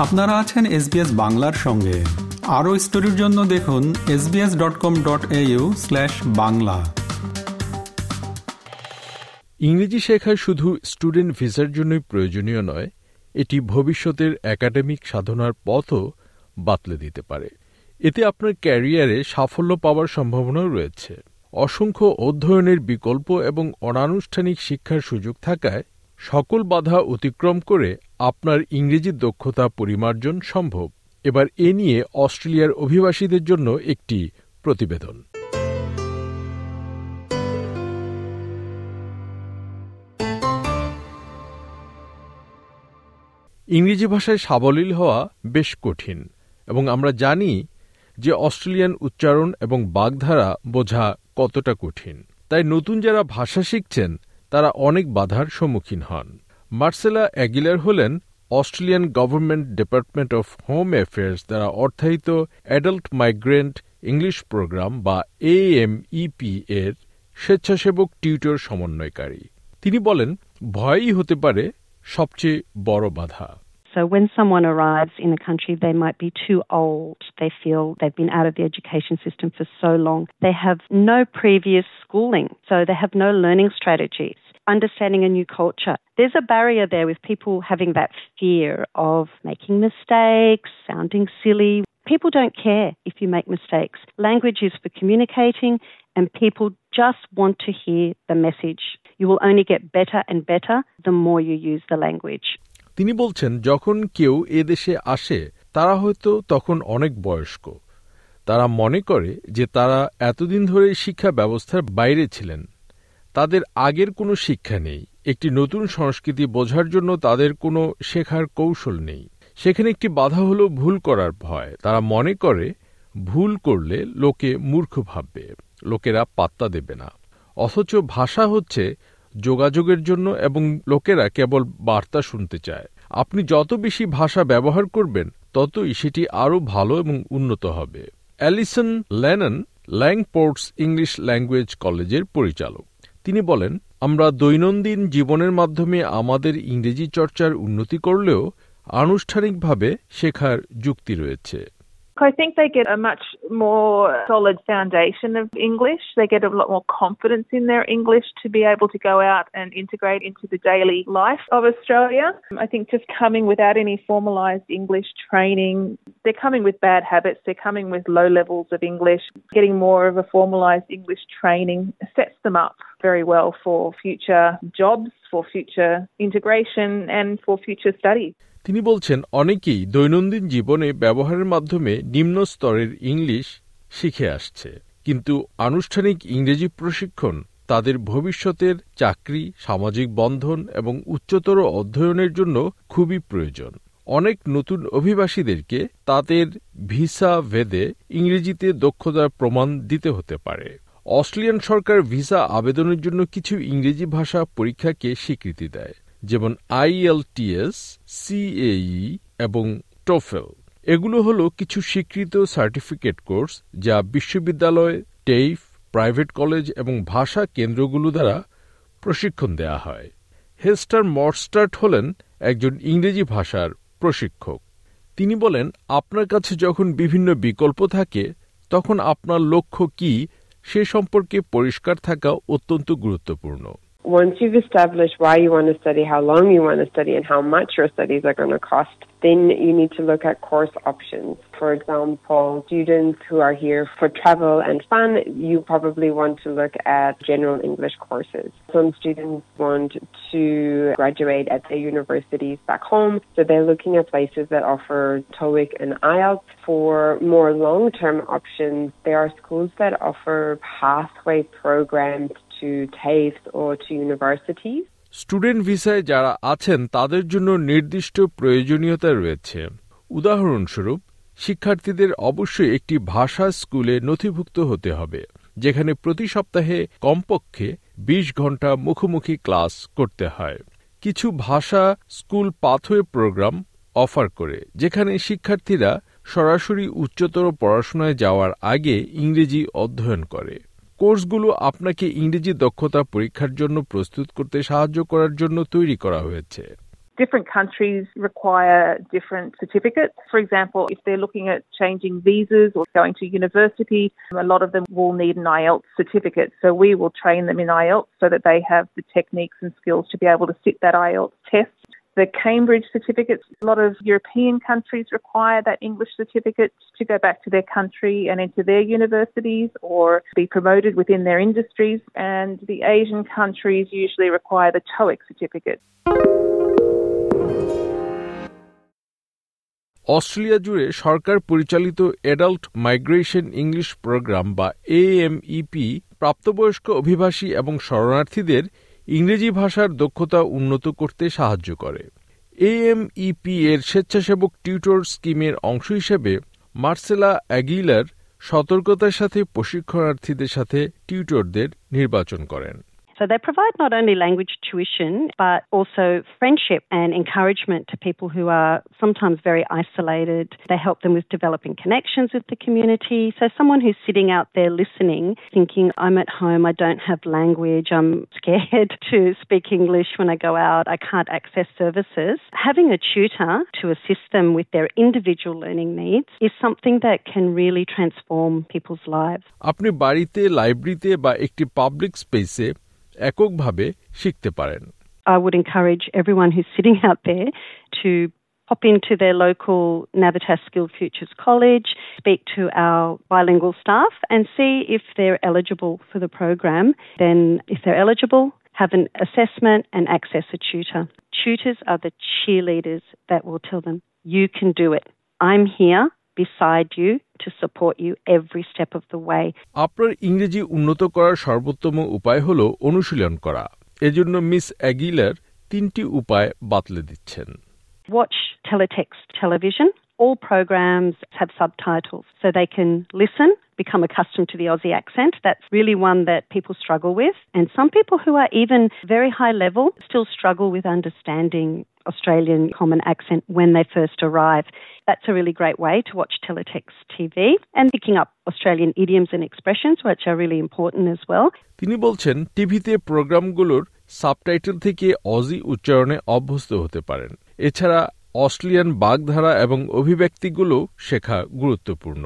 আপনারা আছেন এসবিএস বাংলার সঙ্গে। আরও স্টোরির জন্য দেখুন SBS dot com dot Bangla. ইংরেজি শেখা শুধু স্টুডেন্ট ভিসার জন্যই প্রয়োজনীয় নয়, এটি ভবিষ্যতের একাডেমিক সাধনার পথও বাতলে দিতে পারে। এতে আপনার ক্যারিয়ারে সাফল্য পাওয়ার সম্ভাবনাও রয়েছে। অসংখ্য অধ্যয়নের বিকল্প এবং অনানুষ্ঠানিক শিক্ষার সুযোগ থাকায় সকল বাধা অতিক্রম করে আপনার ইংরেজি দক্ষতা পরিমার্জন সম্ভব। এবার এ নিয়ে অস্ট্রেলিয়ার অভিবাসীদের জন্য একটি প্রতিবেদন। ইংরেজি ভাষায় সাবলীল হওয়া বেশ কঠিন এবং আমরা জানি যে অস্ট্রেলিয়ান উচ্চারণ এবং বাগধারা বোঝা কতটা কঠিন। তাই নতুন যারা ভাষা শিখছেন তারা অনেক বাধার সম্মুখীন হন মার্সেলা অ্যাগিলার হলেন Australian government department of home affairs দ্বারা অর্থায়িত অ্যাডাল্ট মাইগ্রেন্ট ইংলিশ প্রোগ্রাম বা এএমইপি এর স্বেচ্ছাসেবক টিউটর সমন্বয়কারী তিনি বলেন ভয়ই হতে পারে সবচেয়ে বড় বাধা So when someone arrives in a country, they might be too old. They feel they've been out of the education system for so long. They have no previous schooling, so they have no learning strategies. Understanding a new culture. There's a barrier there with people having that fear of making mistakes, sounding silly. People don't care if you make mistakes. Language is for communicating, and people just want to hear the message. You will only get better and better the more you use the language. তিনি বলছেন যখন কেউ এ দেশে আসে তারা হয়তো তখন অনেক বয়স্ক তারা মনে করে যে তারা এতদিন ধরে শিক্ষা ব্যবস্থার বাইরে ছিলেন তাদের আগের কোনো শিক্ষা নেই। একটি নতুন সংস্কৃতি বোঝার জন্য তাদের কোনো শেখার কৌশল নেই। সেখানে একটি বাধা হলো ভুল করার ভয়। তারা মনে করে, ভুল করলে লোকে মূর্খ ভাববে, লোকেরা পাত্তা দেবে না। অথচ ভাষা হচ্ছে যোগাযোগের জন্য এবং লোকেরা কেবল বার্তা শুনতে চায়। আপনি যত বেশি ভাষা ব্যবহার করবেন, ততই সেটি আরও ভালো এবং উন্নত হবে। Alison Lannon, Langports English language কলেজের পরিচালক। তিনি বলেন আমরা দৈনন্দিন জীবনের মাধ্যমে আমাদের ইংরেজি চর্চার উন্নতি করলেও আনুষ্ঠানিকভাবে শেখার যুক্তি রয়েছে I think they get a much more solid foundation of English. They get a lot more confidence in their English to be able to go out and integrate into the daily life of Australia. I think just coming without any formalised English training, they're coming with bad habits, they're coming with low levels of English. Getting more of a formalised English training sets them up very well for future jobs, for future integration, and for future study. তিনি বলছেন অনেকেই দৈনন্দিন জীবনে ব্যবহারের মাধ্যমে নিম্ন স্তরের English শিখে আসছে। কিন্তু আনুষ্ঠানিক ইংরেজি প্রশিক্ষণ তাদের ভবিষ্যতের চাকরি সামাজিক বন্ধন এবং উচ্চতর অধ্যয়নের জন্য খুবই প্রয়োজন। অনেক নতুন অভিবাসীদেরকে তাদের ভিসা ভেদে ইংরেজিতে দক্ষতার প্রমাণ দিতে হতে পারে। অস্ট্রেলিয়ান সরকার ভিসা আবেদনের জন্য কিছু ইংরেজি ভাষা পরীক্ষাকে স্বীকৃতি দেয়, যেমন আইএলটিএস সিএই এবং টোফেল। এগুলো হলো কিছু স্বীকৃত সার্টিফিকেট কোর্স যা বিশ্ববিদ্যালয়, টেইফ, প্রাইভেট কলেজ এবং ভাষা কেন্দ্রগুলো দ্বারা প্রশিক্ষণ দেয়া হয়। হেস্টার মরস্টার্ট হলেন একজন ইংরেজি ভাষার প্রশিক্ষক। তিনি বলেন, আপনার কাছে যখন বিভিন্ন বিকল্প থাকে, তখন আপনার লক্ষ্য কি সে সম্পর্কে পরিষ্কার থাকা অত্যন্ত গুরুত্বপূর্ণ। Once you've established why you want to study, how long you want to study, and how much your studies are going to cost, then you need to look at course options. For example, students who are here for travel and fun, you probably want to look at general English courses. Some students want to graduate at their universities back home, so they're looking at places that offer TOEIC and IELTS. For more long-term options, there are schools that offer pathway programs to TAFE or to universities. Student ভিসায় যারা আছেন, তাদের জন্য নির্দিষ্ট প্রয়োজনীয়তা রয়েছে। উদাহরণস্বরূপ, শিক্ষার্থীদের অবশ্যই একটি ভাষা স্কুলে নথিভুক্ত হতে হবে, যেখানে প্রতি সপ্তাহে কমপক্ষে ২০ ঘণ্টা মুখোমুখি ক্লাস করতে হয়। কিছু ভাষা স্কুল পাথওয়ে প্রোগ্রাম অফার করে, যেখানে শিক্ষার্থীরা সরাসরি উচ্চতর পড়াশোনায় যাওয়ার আগে ইংরেজি অধ্যয়ন করে। কোর্সগুলো আপনাকে ইংরেজি দক্ষতা পরীক্ষার জন্য প্রস্তুত করতে সাহায্য করার জন্য তৈরি করা হয়েছে different countries require different certificates. For example, if they're looking at changing visas or going to university, a lot of them will need an IELTS certificate. So we will train them in IELTS so that they have the techniques and skills to be able to sit that IELTS test. The Cambridge certificates, a lot of European countries require that English certificate to go back to their country and into their universities or be promoted within their industries. And the Asian countries usually require the TOEIC certificate. Australia জুড়ে সরকার পরিচালিত adult migration English programme বা এএমইপি প্রাপ্তবয়স্ক অভিবাসী এবং শরণার্থীদের ইংরেজি ভাষার দক্ষতা উন্নত করতে সাহায্য করে। এএমইপি এর স্বেচ্ছাসেবক টিউটর স্কিমের অংশ হিসেবে মার্সেলা অ্যাগিলার সতর্কতার সাথে প্রশিক্ষণার্থীদের সাথে টিউটরদের নির্বাচন করেন। So they provide not only language tuition, but also friendship and encouragement to people who are sometimes very isolated. They help them with developing connections with the community. So someone who's sitting out there listening, thinking, I'm at home, I don't have language, I'm scared to speak English when I go out, I can't access services. Having a tutor to assist them with their individual learning needs is something that can really transform people's lives. আপনি বাড়িতে লাইব্রেরিতে বা একটি public স্পেসে এককভাবে শিখতে পারেন I would encourage everyone who's sitting out there to pop into their local Navitas Skill Futures College, speak to our bilingual staff, and see if they're eligible for the program. Then, if they're eligible, have an assessment and access a tutor. Tutors are the cheerleaders that will tell them, You can do it. I'm here beside you To support you every step of the way. আপনার ইংরেজি উন্নত করার সর্বোত্তম উপায় হলো অনুশীলন করা এজন্য মিস অ্যাগিলার তিনটি উপায় বাতলে দিচ্ছেন Watch teletext television. All programs have subtitles so they can listen, become accustomed to the Aussie accent. That's really one that people struggle with. And some people who are even very high level still struggle with understanding Australian common accent when they first arrive. That's a really great way to watch teletext TV and picking up Australian idioms and expressions, which are really important as well. তিনি বলছেন টিভিতে প্রোগ্রামগুলোর subtitle থেকে Aussie উচ্চারণে অভ্যস্ত হতে পারেন এছাড়া Australian বাগধারা এবং অভিব্যক্তিগুলো শেখা গুরুত্বপূর্ণ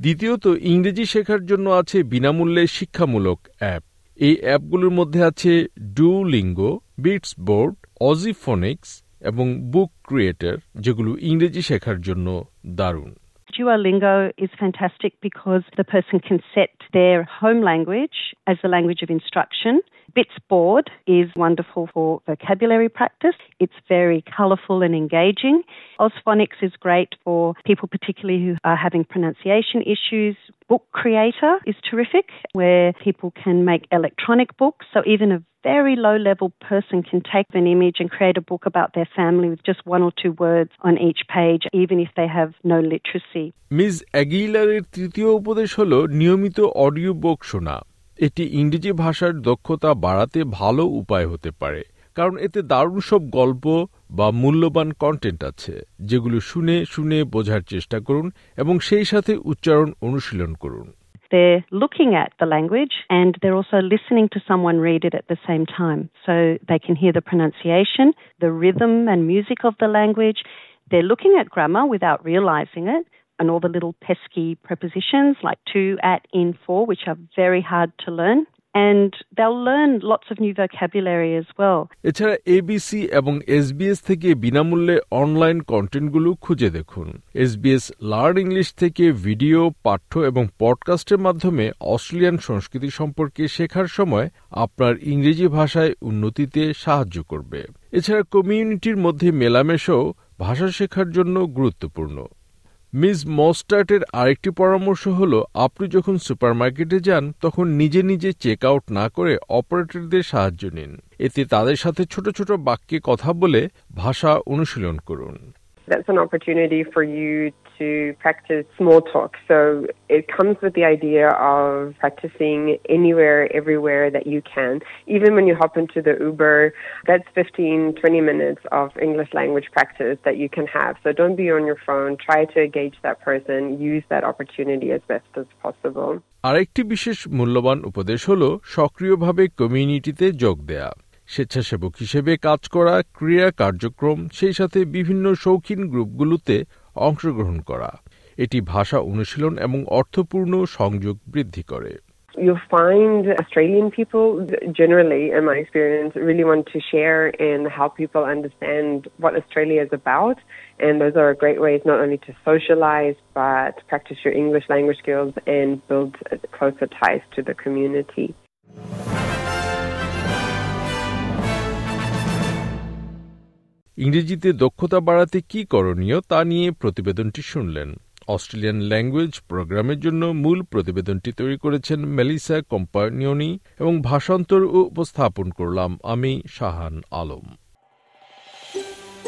দ্বিতীয়ত, ইংরেজি শেখার জন্য আছে বিনামূল্যে শিক্ষামূলক অ্যাপ এই অ্যাপগুলোর মধ্যে আছে ডু লিঙ্গো বিটস বোর্ড অজিফোনিক্স এবং বুক ক্রিয়েটার, যেগুলো ইংরেজি শেখার জন্য দারুণ Duolingo is fantastic because the person can set their home language as the language of instruction. Bits board is wonderful for vocabulary practice. It's very colourful and engaging. Ozphonics is great for people particularly who are having pronunciation issues. Book Creator is terrific where people can make electronic books. So even a very low level person can take an image and create a book about their family with just one or two words on each page, even if they have no literacy. Miss অ্যাগিলারের তৃতীয় উপদেশ হল নিয়মিত audio book শোনা এটি ইংরেজি ভাষার দক্ষতা বাড়াতে ভালো উপায় হতে পারে কারণ এতে দারুণ সব গল্প বা মূল্যবান কন্টেন্ট আছে যেগুলো শুনে শুনে বোঝার চেষ্টা করুন এবং সেই সাথে উচ্চারণ অনুশীলন করুন They're looking at the language and they're also listening to someone read it at the same time. So they can hear the pronunciation, the rhythm and music of the language. They're looking at grammar without realizing it and all the little pesky prepositions like to, at, in, for, which are very hard to learn. And they'll learn lots of new vocabulary as well. এছাড়া ABC এবং SBS থেকে বিনামূল্যে online কন্টেন্টগুলো খুঁজে দেখুন SBS learn English থেকে video পাঠ্য এবং পডকাস্টের মাধ্যমে অস্ট্রেলিয়ান সংস্কৃতি সম্পর্কে শেখার সময় আপনার ইংরেজি ভাষায় উন্নতিতে সাহায্য করবে এছাড়া কমিউনিটির মধ্যে মেলামেশাও ভাষা শেখার জন্য গুরুত্বপূর্ণ মিস মস্টার্টের আরেকটি পরামর্শ হল, আপনি যখন সুপারমার্কেটে যান, তখন নিজে নিজে চেক আউট না করে অপারেটরদের সাহায্য নিন। এতে তাদের সাথে ছোট ছোট বাক্যে কথা বলে ভাষা অনুশীলন করুন। That's an opportunity for you to practice small talk. So it comes with the idea of practicing anywhere, everywhere that you can. Even when you hop into the Uber, that's 15, 20 minutes of English language practice that you can have. So don't be on your phone. Try to engage that person. Use that opportunity as best as possible. আরেকটি বিশেষ মূল্যবান উপদেশ হল সক্রিয়ভাবে কমিউনিটিতে যোগ দেয়া স্বেচ্ছাসেবক হিসেবে কাজ করা ক্রিয়া কার্যক্রম সেই সাথে বিভিন্ন শৌখিন গ্রুপগুলোতে অংশগ্রহণ করা এটি ভাষা অনুশীলন এবং অর্থপূর্ণ সংযোগ বৃদ্ধি করে you find Australian people generally, in my experience, really want to share and help people understand what Australia is about. And those are great ways not only to socialize, but practice your English language skills and build closer ties to the community. ইংরেজিতে দক্ষতা বাড়াতে কি করণীয় তা নিয়ে প্রতিবেদনটি শুনলেন। Australian language প্রোগ্রামের জন্য মূল প্রতিবেদনটি তৈরি করেছেন মেলিসা কম্পানিয়নি এবং ভাষান্তর উপস্থাপন করলাম আমি শাহান আলম।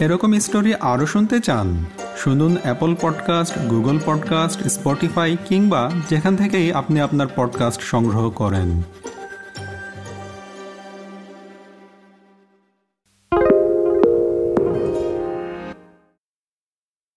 এরকম স্টোরি আরও শুনতে চান, শুনুন Apple podcast Google podcast Spotify কিংবা যেখান থেকেই আপনি আপনার পডকাস্ট সংগ্রহ করেন।